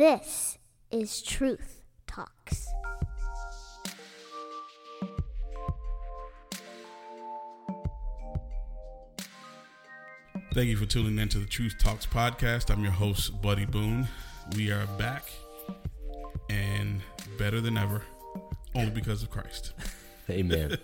This is Truth Talks. Thank you for tuning in to the Truth Talks podcast. I'm your host, Buddy Boone. We are back and better than ever, only because of Christ. Amen.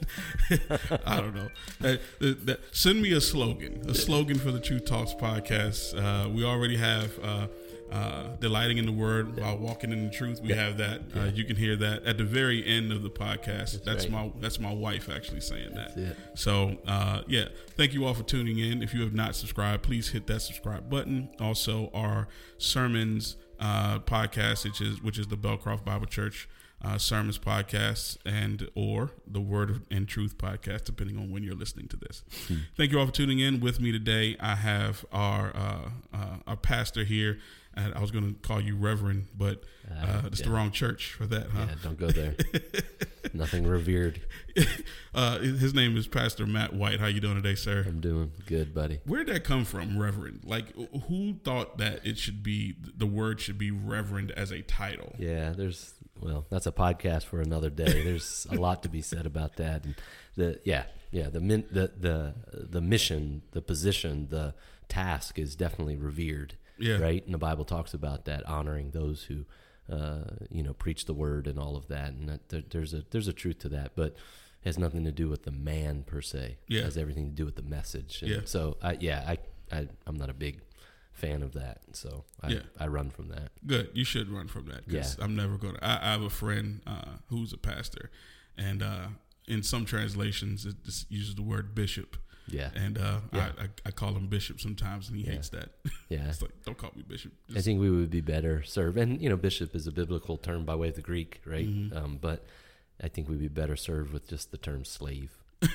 I don't know. That, that, that- send me a slogan, a slogan for the Truth Talks podcast. Uh, we already have uh, uh, delighting in the Word while walking in the truth. We have that. Uh, you can hear that at the very end of the podcast. That's, right. my that's my wife actually saying that. It. So uh, yeah, thank you all for tuning in. If you have not subscribed, please hit that subscribe button. Also, our sermons uh, podcast, which is which is the Belcroft Bible Church uh, sermons podcast, and or the Word and Truth podcast, depending on when you're listening to this. Thank you all for tuning in. With me today, I have our uh, uh, our pastor here. And I was going to call you Reverend, but uh, it's the yeah. wrong church for that, huh? Yeah, don't go there. Nothing revered. uh, his name is Pastor Matt White. How you doing today, sir? I'm doing good, buddy. Where'd that come from, Reverend? Like, who thought that it should be the word should be Reverend as a title? Yeah, there's well, that's a podcast for another day. There's a lot to be said about that. And the yeah, yeah, the min, the the the mission, the position, the task is definitely revered. Yeah. Right? And the Bible talks about that honoring those who uh, you know, preach the word and all of that. And that, there, there's a there's a truth to that, but it has nothing to do with the man per se. Yeah. It has everything to do with the message. And Yeah. So I yeah, I, I I'm not a big fan of that. So I Yeah. I run from that. Good. You should run from that because Yeah. I'm never going to. I have a friend uh, who's a pastor, and uh, in some translations, it just uses the word bishop. Yeah. And uh, Yeah. I, I, I call him bishop sometimes, and he Yeah. hates that. Yeah. it's like, don't call me bishop. I think we would be better served, and you know, bishop is a biblical term by way of the Greek, right? Mm-hmm. Um, but I think we'd be better served with just the term slave.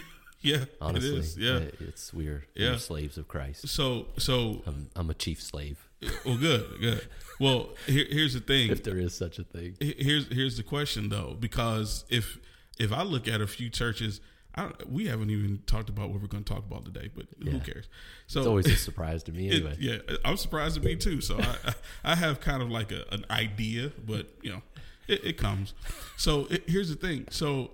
yeah, Honestly, it is. Yeah. It's we're, Yeah. we're slaves of Christ. So, so, I'm, I'm a chief slave, well, good, good. Well, here, here's the thing. if there is such a thing. Here's here's the question though because if if I look at a few churches I, we haven't even talked about what we're going to talk about today but who cares so It's always a surprise to me, it- anyway. yeah I'm surprised to me too so I, I have kind of like a, an idea but you know it, it comes so it, here's the thing so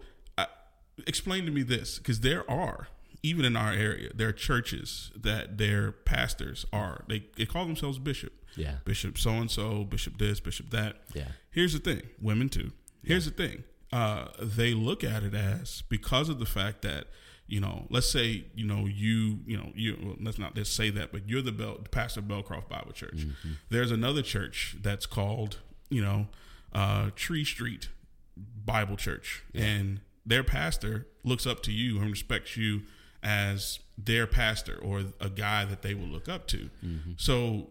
explain to me this because there are even in our area there are churches that their pastors are they, they call themselves bishop Yeah. bishop so and so bishop this bishop that Yeah. Here's the thing, women too. Here's the thing. Uh, they look at it as because of the fact that you know, let's say you know you you know you well, let's not just say that, but you're the Bell, pastor of Belcroft Bible Church. There's another church that's called you know uh, Tree Street Bible Church, and their pastor looks up to you and respects you as their pastor or a guy that they will look up to. So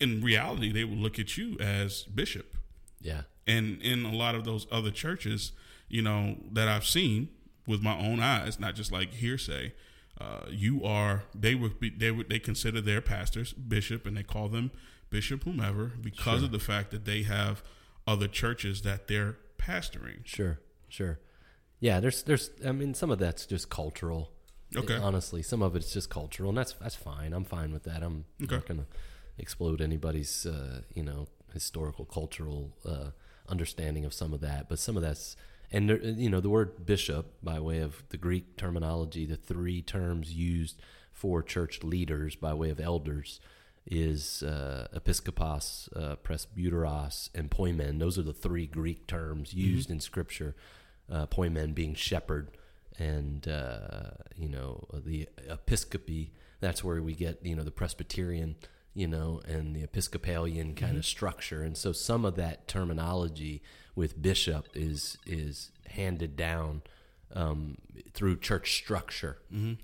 in reality, they will look at you as bishop Yeah. and in a lot of those other churches, you know, that I've seen with my own eyes, not just like hearsay, uh, you are they would be they would they consider their pastors bishop and they call them bishop whomever because of the fact that they have other churches that they're pastoring. Sure. Sure. Yeah. There's, there's, I mean, some of that's just cultural. Okay. Honestly, some of it's just cultural, and that's that's fine. I'm fine with that. I'm Okay. not gonna explode anybody's, uh, you know, historical, cultural uh, understanding of some of that. But some of that's, and there, you know, the word bishop, by way of the Greek terminology, the three terms used for church leaders by way of elders is uh, episkopos, uh, presbyteros, and poimen. Those are the three Greek terms used in Scripture. Uh, poimen being shepherd, and uh, you know the episcopi. That's where we get you know the Presbyterian, you know, and the Episcopalian kind of structure. And so some of that terminology with bishop is is handed down um, through church structure,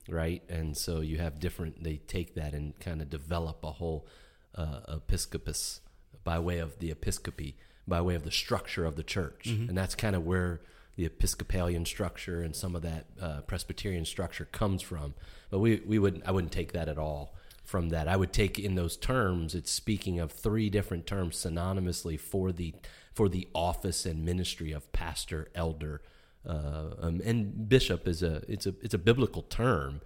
right? And so you have different. They take that and kind of develop a whole uh, episcopus by way of the episcopi, by way of the structure of the church, and that's kind of where the Episcopalian structure and some of that uh, Presbyterian structure comes from. But we we would I wouldn't take that at all from that. I would take in those terms. It's speaking of three different terms synonymously for the for the office and ministry of pastor, elder, uh, um, and bishop is a it's a it's a biblical term,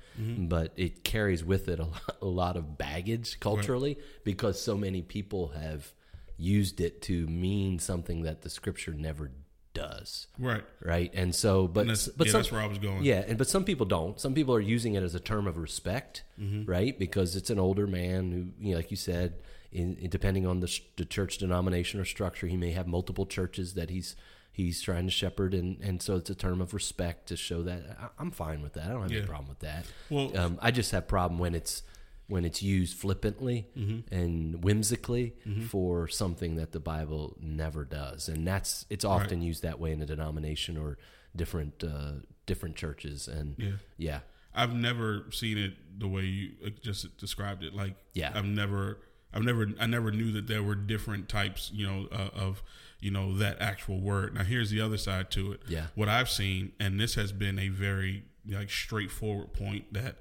but it carries with it a lot, a lot of baggage culturally because so many people have used it to mean something that the scripture never does. Right. Right. And so, but And that's, but yeah, some, that's where I was going. yeah, and but some people don't. Some people are using it as a term of respect, Mm-hmm. right? Because it's an older man who, you know, like you said, in, in depending on the, sh- the church denomination or structure, he may have multiple churches that he's he's trying to shepherd, and and so it's a term of respect to show that I, I'm fine with that. I don't have Yeah. any problem with that. Well- um, I just have problem when it's when it's used flippantly Mm-hmm. and whimsically for something that the Bible never does, and that's it's often used that way in a denomination or different uh, different churches, and Yeah. yeah, I've never seen it the way you uh, just described it. Like, Yeah. I've never, I've never, I never knew that there were different types, you know, uh, of, you know, that actual word. Now, here's the other side to it. Yeah. What I've seen, and this has been a very like straightforward point that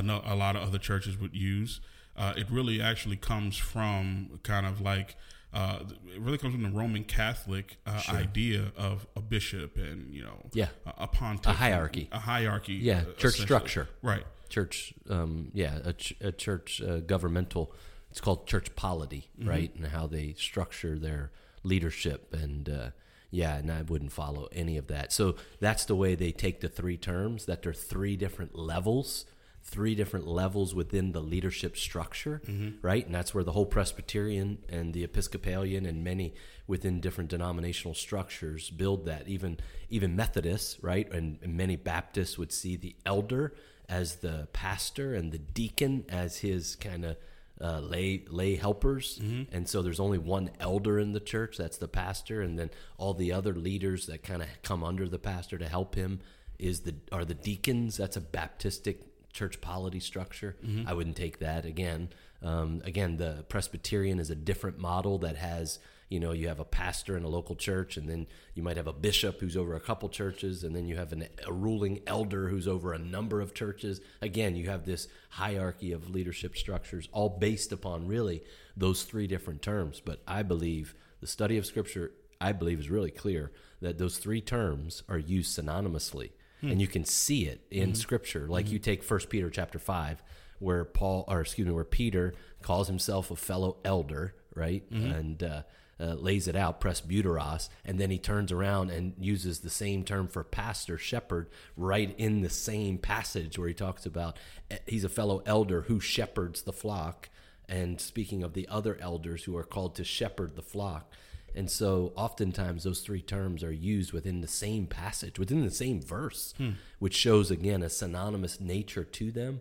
a, lot of other churches would use. Uh, it really actually comes from kind of like. Uh, it really comes from the Roman Catholic uh, idea of a bishop and you know Yeah. a, pontiff A hierarchy. a hierarchy Yeah, uh, church structure. right church, um, yeah, a, ch- a church uh, governmental. It's called church polity, right? And how they structure their leadership, and uh, yeah, and I wouldn't follow any of that. So that's the way they take the three terms. That there are three different levels, three different levels within the leadership structure, right? And that's where the whole Presbyterian and the Episcopalian and many within different denominational structures build that. Even even Methodists, right, and, and many Baptists would see the elder as the pastor and the deacon as his kind of uh, lay lay helpers, and so there's only one elder in the church. That's the pastor, and then all the other leaders that kind of come under the pastor to help him is the are the deacons. That's a Baptistic church polity structure. I wouldn't take that again. Um, again, the Presbyterian is a different model that has you know you have a pastor in a local church and then you might have a bishop who's over a couple churches and then you have an, a ruling elder who's over a number of churches again you have this hierarchy of leadership structures all based upon really those three different terms but i believe the study of scripture i believe is really clear that those three terms are used synonymously and you can see it in scripture. Like you take first peter chapter 5 where paul or excuse me where peter calls himself a fellow elder right? And uh, uh, lays it out, presbyteros, and then he turns around and uses the same term for pastor, shepherd, right in the same passage where he talks about eh, he's a fellow elder who shepherds the flock, and speaking of the other elders who are called to shepherd the flock. And so, oftentimes, those three terms are used within the same passage, within the same verse, which shows again a synonymous nature to them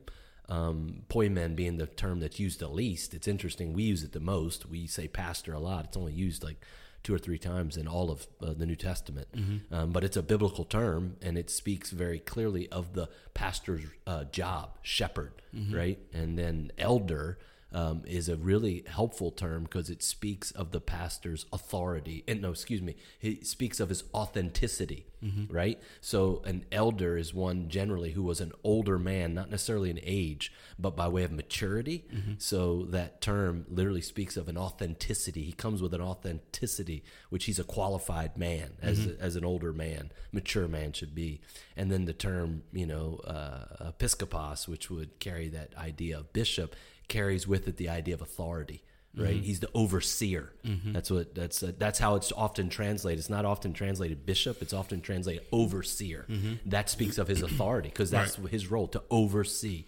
um, poimen being the term that's used the least. It's interesting. We use it the most. We say pastor a lot. It's only used like two or three times in all of uh, the New Testament. Um, but it's a biblical term, and it speaks very clearly of the pastor's uh, job, shepherd, right? And then elder. Um, is a really helpful term because it speaks of the pastor's authority. And no, excuse me, he speaks of his authenticity, right? So an elder is one generally who was an older man, not necessarily in age, but by way of maturity. So that term literally speaks of an authenticity. He comes with an authenticity, which he's a qualified man, as as an older man, mature man should be. And then the term, you know, uh, episkopos, which would carry that idea of bishop, carries with it the idea of authority right? He's the overseer. That's what that's uh, that's how it's often translated. It's not often translated bishop it's often translated overseer. That speaks of his authority because that's his role to oversee.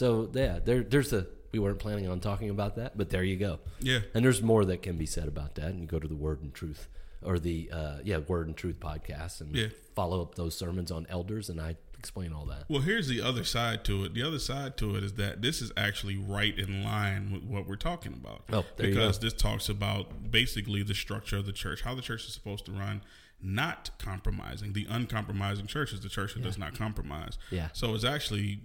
So yeah there there's a we weren't planning on talking about that but there you go. Yeah. and there's more that can be said about that and you go to the word and truth or the uh, yeah word and truth podcast and Yeah. follow up those sermons on elders and i explain all that Well, here's the other side to it. The other side to it is that this is actually right in line with what we're talking about. Oh, because this talks about basically the structure of the church, how the church is supposed to run, not compromising. The uncompromising church is the church that does not compromise. Yeah. So it's actually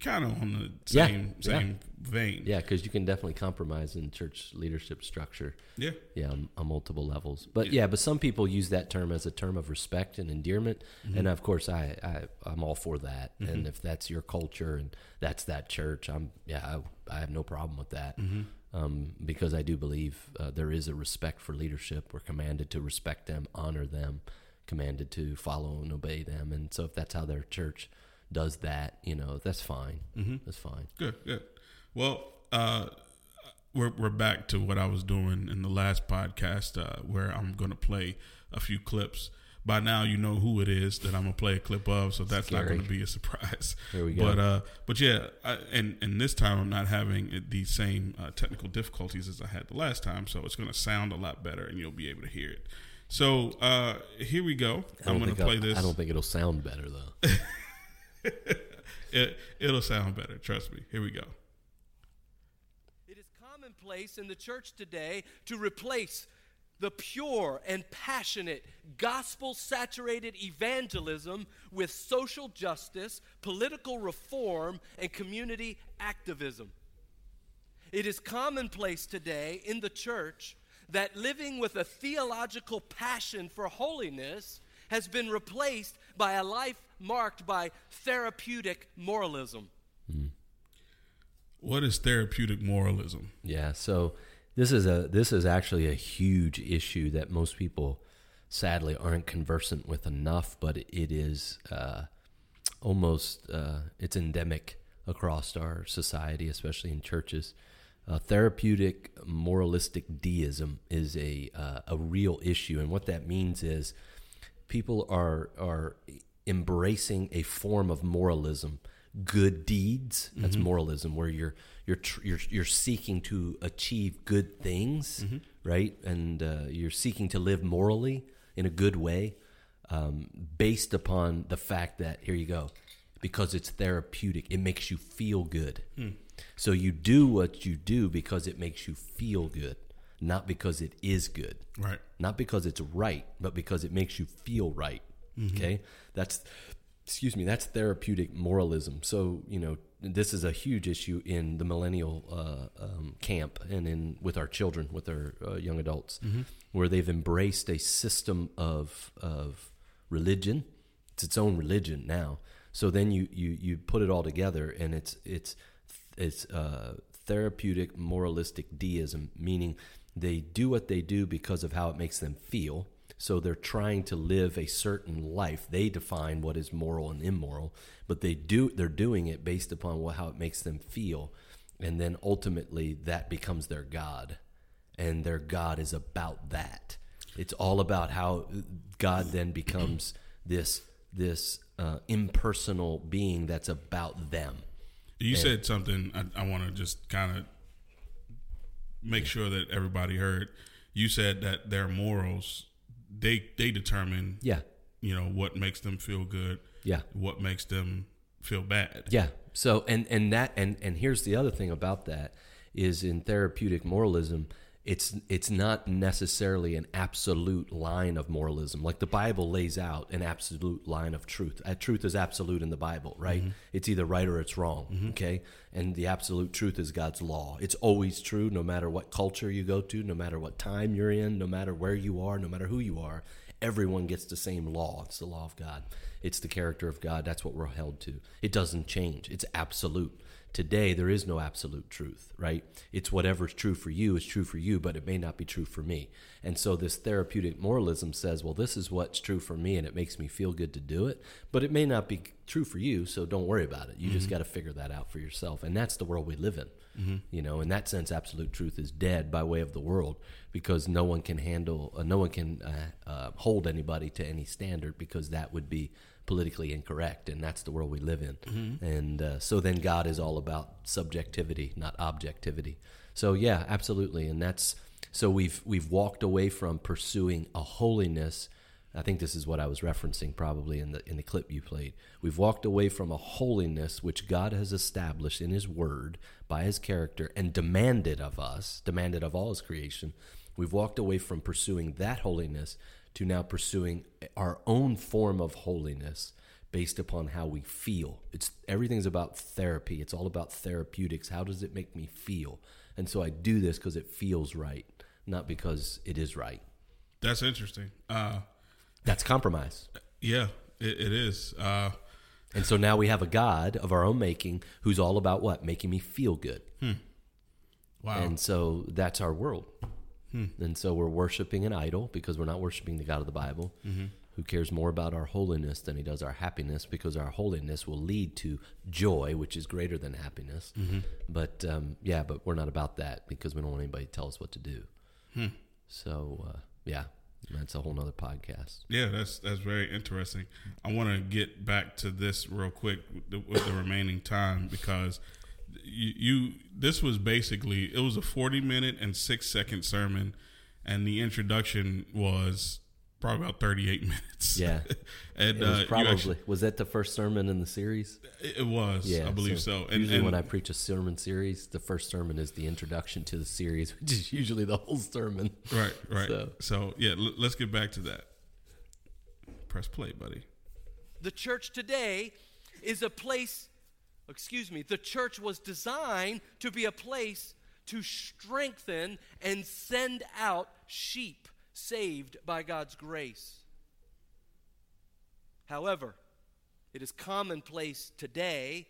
kind of on the Yeah, same yeah. same vein. yeah because you can definitely compromise in church leadership structure Yeah. yeah on, on multiple levels but yeah. but some people use that term as a term of respect and endearment Mm-hmm. and of course i, I i'm all for that and if that's your culture and that's that church i'm yeah i, I have no problem with that Mm-hmm. um, because i do believe uh, there is a respect for leadership we're commanded to respect them honor them commanded to follow and obey them and so if that's how their church does that you know that's fine Mm-hmm. that's fine Good, good. Well, uh, we're we're back to what I was doing in the last podcast, uh, where I'm going to play a few clips. By now, you know who it is that I'm gonna play a clip of, so that's not going to be a surprise. There we go. But uh, but yeah, I, and and this time I'm not having the same uh, technical difficulties as I had the last time, so it's going to sound a lot better, and you'll be able to hear it. So uh, here we go. I I'm going to play I'll- this. I don't think it'll sound better though. it, it'll sound better. Trust me. Here we go. It is commonplace in the church today to replace the pure and passionate gospel saturated evangelism with social justice, political reform, and community activism. It is commonplace today in the church that living with a theological passion for holiness has been replaced by a life marked by therapeutic moralism. What is therapeutic moralism? Yeah, so this is a this is actually a huge issue that most people sadly aren't conversant with enough, but it is uh, almost uh, it's endemic across our society, especially in churches. Uh, therapeutic moralistic deism is a uh, a real issue, and what that means is people are are embracing a form of moralism good deeds that's moralism where you're you're tr- you're you're seeking to achieve good things right? And uh, you're seeking to live morally in a good way um, based upon the fact that here you go because it's therapeutic it makes you feel good. So you do what you do because it makes you feel good not because it is good. Right. not because it's right, but because it makes you feel right. Okay, that's excuse me, that's therapeutic moralism. So you know this is a huge issue in the millennial uh, um, camp and in with our children, with our uh, young adults, where they've embraced a system of of religion. It's its own religion now. So then you you you put it all together, and it's it's it's uh, therapeutic moralistic deism, meaning they do what they do because of how it makes them feel. So they're trying to live a certain life. They define what is moral and immoral, but they do they're doing it based upon what, how it makes them feel, and then ultimately that becomes their god, and their god is about that. It's all about how God then becomes this this uh, impersonal being that's about them. You said something I, I want to just kind of make sure that everybody heard. You said that their morals they they determine Yeah, you know what makes them feel good, yeah. what makes them feel bad. Yeah. So and and that and and here's the other thing about that is in therapeutic moralism, it's it's not necessarily an absolute line of moralism. Like the Bible lays out an absolute line of truth. Uh, truth is absolute in the Bible, right? It's either right or it's wrong. Okay, and the absolute truth is God's law. It's always true, no matter what culture you go to, no matter what time you're in, no matter where you are, no matter who you are. Everyone gets the same law. It's the law of God. It's the character of God. That's what we're held to. It doesn't change. It's absolute. Today, there is no absolute truth, right? It's whatever's true for you is true for you, but it may not be true for me. And so, this therapeutic moralism says, well, this is what's true for me, and it makes me feel good to do it, but it may not be true for you, so don't worry about it. You just got to figure that out for yourself. And that's the world we live in. You know, in that sense, absolute truth is dead by way of the world because no one can handle, uh, no one can uh, uh, hold anybody to any standard because that would be politically incorrect, and that's the world we live in. And uh, so then God is all about subjectivity, not objectivity. So yeah, absolutely, and that's so we've we've walked away from pursuing a holiness. I think this is what I was referencing probably in the in the clip you played. We've walked away from a holiness which God has established in his word by his character and demanded of us, demanded of all his creation. We've walked away from pursuing that holiness to now pursuing our own form of holiness based upon how we feel. It's everything's about therapy. It's all about therapeutics. How does it make me feel? And so I do this because it feels right, not because it is right. That's interesting. Uh, That's compromise. yeah, it, it is. Uh, And so now we have a God of our own making who's all about what? Making me feel good. wow. And so that's our world. And so we're worshiping an idol because we're not worshiping the God of the Bible, who cares more about our holiness than he does our happiness because our holiness will lead to joy, which is greater than happiness. But um, yeah, but we're not about that because we don't want anybody to tell us what to do. So uh, yeah, that's a whole nother podcast. Yeah, that's that's very interesting. I want to get back to this real quick with the, with the remaining time because you, you this was basically it was a forty minute and six second sermon, and the introduction was probably about thirty eight minutes. Yeah. and It was uh, probably actually- was that the first sermon in the series? it was. Yeah, I believe so. And, usually, and when I preach a sermon series, the first sermon is the introduction to the series, which is usually the whole sermon. right, right. So- So, yeah, l- let's get back to that. Press play, buddy. The church today is a place, excuse me, the church was designed to be a place to strengthen and send out sheep saved by God's grace. However, it is commonplace today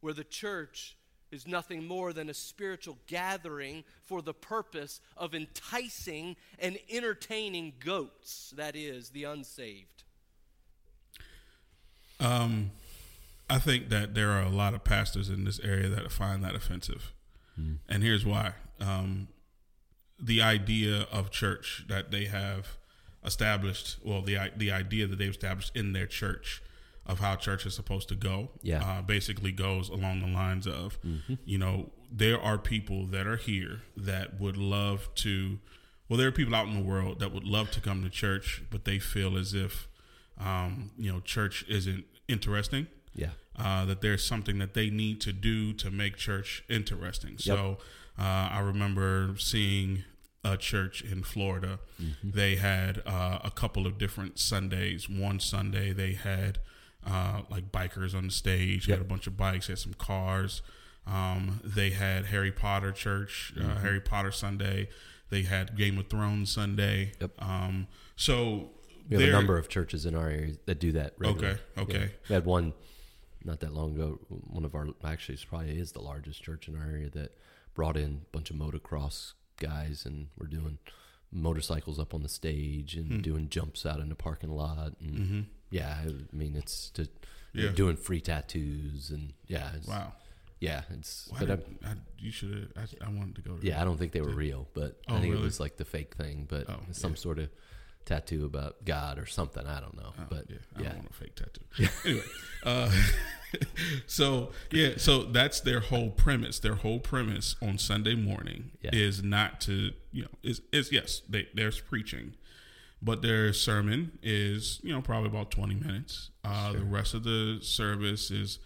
where the church is nothing more than a spiritual gathering for the purpose of enticing and entertaining goats, that is, the unsaved. Um, I think that there are a lot of pastors in this area that find that offensive, and here's why: um, the idea of church that they have established, well, the the idea that they've established in their church of how church is supposed to go, Yeah. uh, basically goes along the lines of, you know, there are people that are here that would love to. Well, there are people out in the world that would love to come to church, but they feel as if um, you know, church isn't interesting. Yeah. Uh, that there's something that they need to do to make church interesting. So uh, I remember seeing a church in Florida. They had uh, a couple of different Sundays. One Sunday they had uh, like bikers on the stage, had a bunch of bikes, had some cars. Um, they had Harry Potter church, uh, Harry Potter Sunday. They had Game of Thrones Sunday. Yep. Um, so We have a number of churches in our area that do that. Regularly. Okay, okay. Yeah. We had one not that long ago. One of our actually, it's probably is the largest church in our area that brought in a bunch of motocross guys, and we're doing motorcycles up on the stage Hmm. and doing jumps out in the parking lot. And yeah, I mean it's to Mm-hmm. Yeah. doing free tattoos and yeah, it's, Wow. yeah, it's. Why but I, I, you should. I, I wanted to go to. yeah, I don't think they were real, but Oh, I think really? it was like the fake thing, but Oh, some yeah. sort of tattoo about God or something. I don't know, Oh, but yeah, yeah, I don't want a fake tattoo. anyway, uh, so yeah, so that's their whole premise. Their whole premise on Sunday morning Yeah. is not to you know is is yes they, there's preaching, but their sermon is you know probably about twenty minutes. Uh, The rest of the service is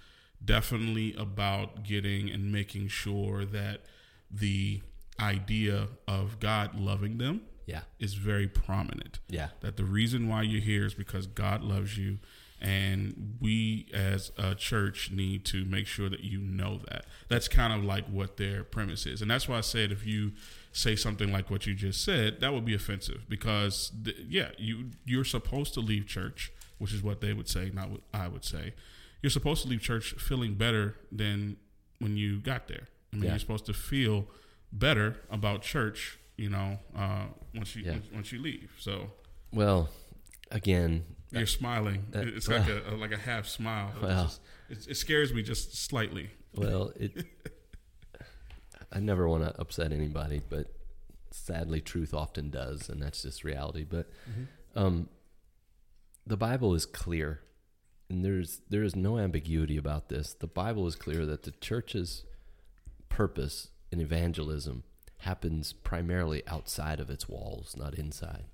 definitely about getting and making sure that the idea of God loving them yeah, is very prominent yeah, that the reason why you're here is because God loves you. And we as a church need to make sure that you know that. That's kind of like what their premise is. And that's why I said if you say something like what you just said, that would be offensive because, th- yeah, you, you're supposed to leave church, which is what they would say, not what I would say. You're supposed to leave church feeling better than when you got there. I mean, Yeah. you're supposed to feel better about church, you know, uh, once you Yeah. once you leave. So Well, again, you're smiling. uh, it's like a, like a half smile. Well. just- it, it scares me just slightly. well, it. I never want to upset anybody, but sadly, truth often does, and that's just reality. But um, the Bible is clear, and there's there is no ambiguity about this. The Bible is clear that the church's purpose in evangelism happens primarily outside of its walls, not inside.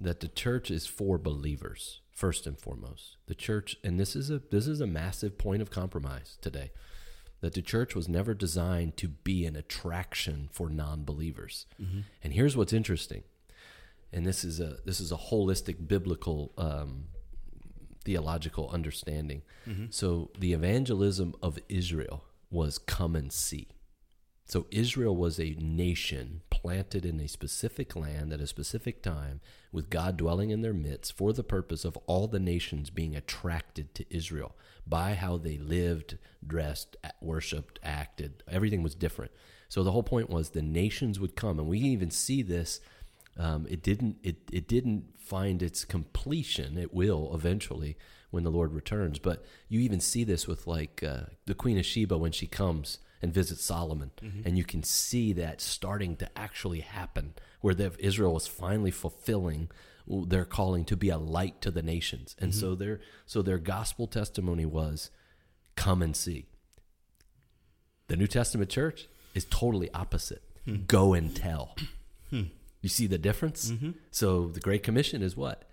That the church is for believers first and foremost. The church, and this is a this is a massive point of compromise today. That the church was never designed to be an attraction for non-believers. And here's what's interesting, and this is a this is a holistic biblical um, theological understanding. So the evangelism of Israel was come and see. So Israel was a nation planted in a specific land at a specific time with God dwelling in their midst for the purpose of all the nations being attracted to Israel by how they lived, dressed, worshiped, acted. Everything was different. So the whole point was the nations would come and we even see this Um, it didn't. It it didn't find its completion. It will eventually when the Lord returns. But you even see this with like uh, the Queen of Sheba when she comes and visit Solomon, mm-hmm. and you can see that starting to actually happen, where the, Israel was finally fulfilling their calling to be a light to the nations, and so mm-hmm. their so their gospel testimony was, "Come and see." The New Testament church is totally opposite. Hmm. Go and tell. Hmm. You see the difference? Mm-hmm. So the Great Commission is what?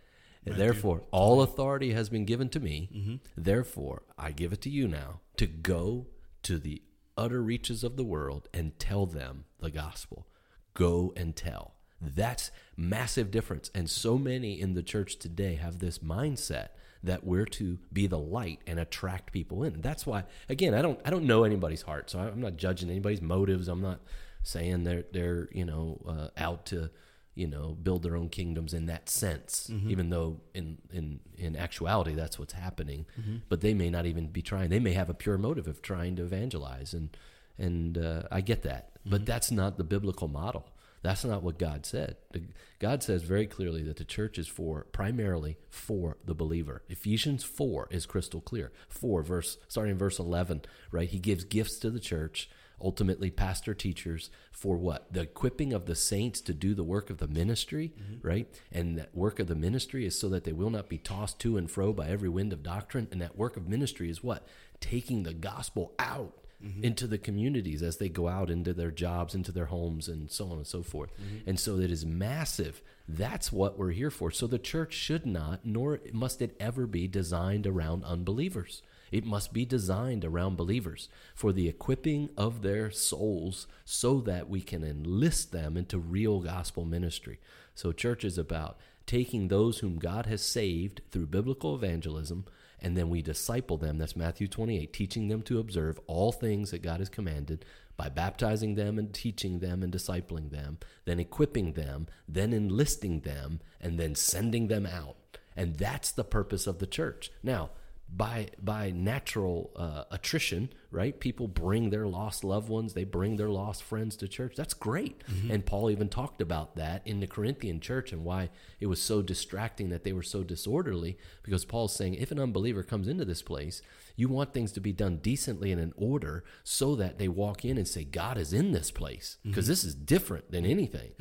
Therefore, all authority has been given to me. Therefore, I give it to you now to go to the utter reaches of the world and tell them the gospel. Go and tell. That's massive difference. And so many in the church today have this mindset that we're to be the light and attract people in. That's why, again, I don't, I don't know anybody's heart, so I'm not judging anybody's motives. I'm not saying they're, they're, you know, uh, out to, you know, build their own kingdoms in that sense. Mm-hmm. Even though in, in, in actuality that's what's happening, mm-hmm. but they may not even be trying. They may have a pure motive of trying to evangelize, and and uh, I get that, but mm-hmm. that's not the biblical model. That's not what God said. The- God says very clearly that the church is for primarily for the believer. Ephesians 4 is crystal clear. 4 verse starting in verse 11, right? He gives gifts to the church, ultimately pastor teachers for what? The equipping of the saints to do the work of the ministry, mm-hmm. right? And that work of the ministry is so that they will not be tossed to and fro by every wind of doctrine, and that work of ministry is what? Taking the gospel out mm-hmm. into the communities as they go out into their jobs, into their homes, and so on and so forth. Mm-hmm. And so it is massive. That's what we're here for. So the church should not, nor must it ever be designed around unbelievers. It must be designed around believers for the equipping of their souls so that we can enlist them into real gospel ministry. So, church is about taking those whom God has saved through biblical evangelism and then we disciple them. That's Matthew 28, teaching them to observe all things that God has commanded by baptizing them and teaching them and discipling them, then equipping them, then enlisting them, and then sending them out. And that's the purpose of the church. Now, by by natural uh, attrition, right? People bring their lost loved ones, they bring their lost friends to church. That's great. Mm-hmm. And Paul even talked about that in the Corinthian church and why it was so distracting that they were so disorderly. Because Paul's saying, if an unbeliever comes into this place, you want things to be done decently and in order, so that they walk in and say, God is in this place, mm-hmm. because this is different than mm-hmm. anything.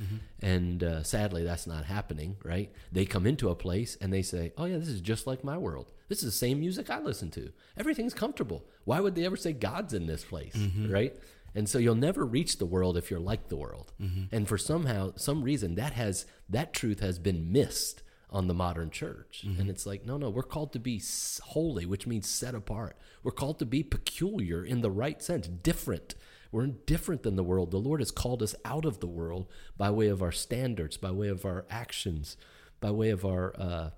And uh, sadly, that's not happening, right? They come into a place and they say, Oh yeah, this is just like my world. This is the same music I listen to. Everything's comfortable. Why would they ever say God's in this place, mm-hmm. right? And so you'll never reach the world if you're like the world. Mm-hmm. And for somehow, some reason, that has that truth has been missed on the modern church. Mm-hmm. And it's like, no, no, we're called to be holy, which means set apart. We're called to be peculiar in the right sense, different. We're different than the world. The Lord has called us out of the world by way of our standards, by way of our actions, by way of our uh,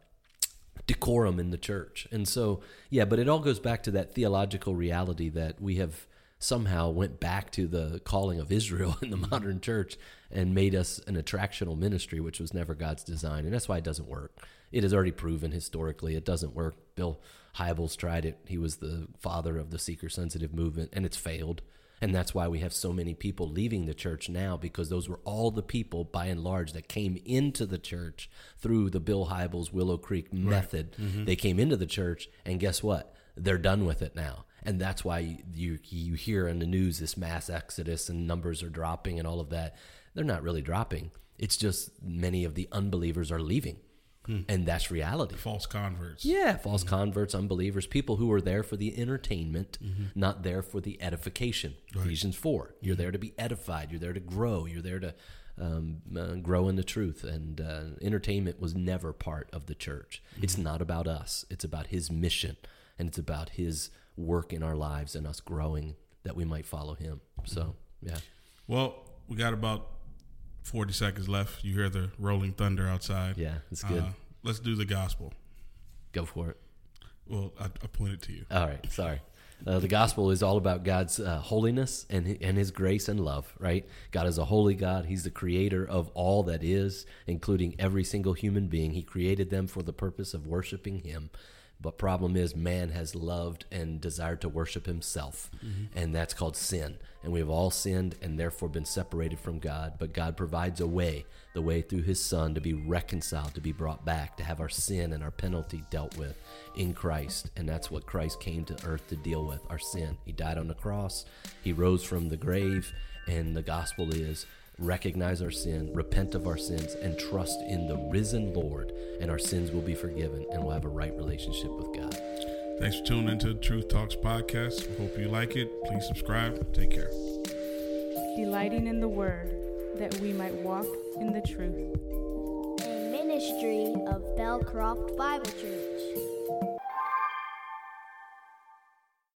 decorum in the church. And so, yeah, but it all goes back to that theological reality that we have somehow went back to the calling of Israel in the modern church and made us an attractional ministry, which was never God's design. And that's why it doesn't work. It is already proven historically it doesn't work. Bill Hybels tried it. He was the father of the seeker sensitive movement, and it's failed. And that's why we have so many people leaving the church now because those were all the people, by and large, that came into the church through the Bill Hybels Willow Creek method. Mm-hmm. They came into the church, and guess what? They're done with it now. And that's why you, you hear in the news this mass exodus and numbers are dropping and all of that. They're not really dropping. It's just many of the unbelievers are leaving. And that's reality. False converts. Yeah, false converts, unbelievers, people who are there for the entertainment, not there for the edification. Ephesians 4. You're there to be edified. You're there to grow. You're there to um, uh, grow in the truth. And uh, entertainment was never part of the church. It's not about us, it's about His mission, and it's about His work in our lives and us growing that we might follow Him. So, yeah. Well, we got about 40 seconds left. You hear the rolling thunder outside. Yeah, it's good. Uh, let's do the gospel. Go for it. Well, I, I pointed to you. All right, sorry. Uh, the gospel is all about God's uh, holiness and and His grace and love. Right? God is a holy God. He's the creator of all that is, including every single human being. He created them for the purpose of worshiping Him. But problem is, man has loved and desired to worship himself, mm-hmm. and that's called sin. And we have all sinned and therefore been separated from God. But God provides a way, the way through His Son, to be reconciled, to be brought back, to have our sin and our penalty dealt with in Christ. And that's what Christ came to earth to deal with our sin. He died on the cross, He rose from the grave, and the gospel is recognize our sin, repent of our sins, and trust in the risen Lord, and our sins will be forgiven, and we'll have a right relationship with God. Thanks for tuning into the Truth Talks podcast. Hope you like it. Please subscribe. Take care. delighting in the word, that we might walk in the truth. A ministry of Bellcroft Bible Church.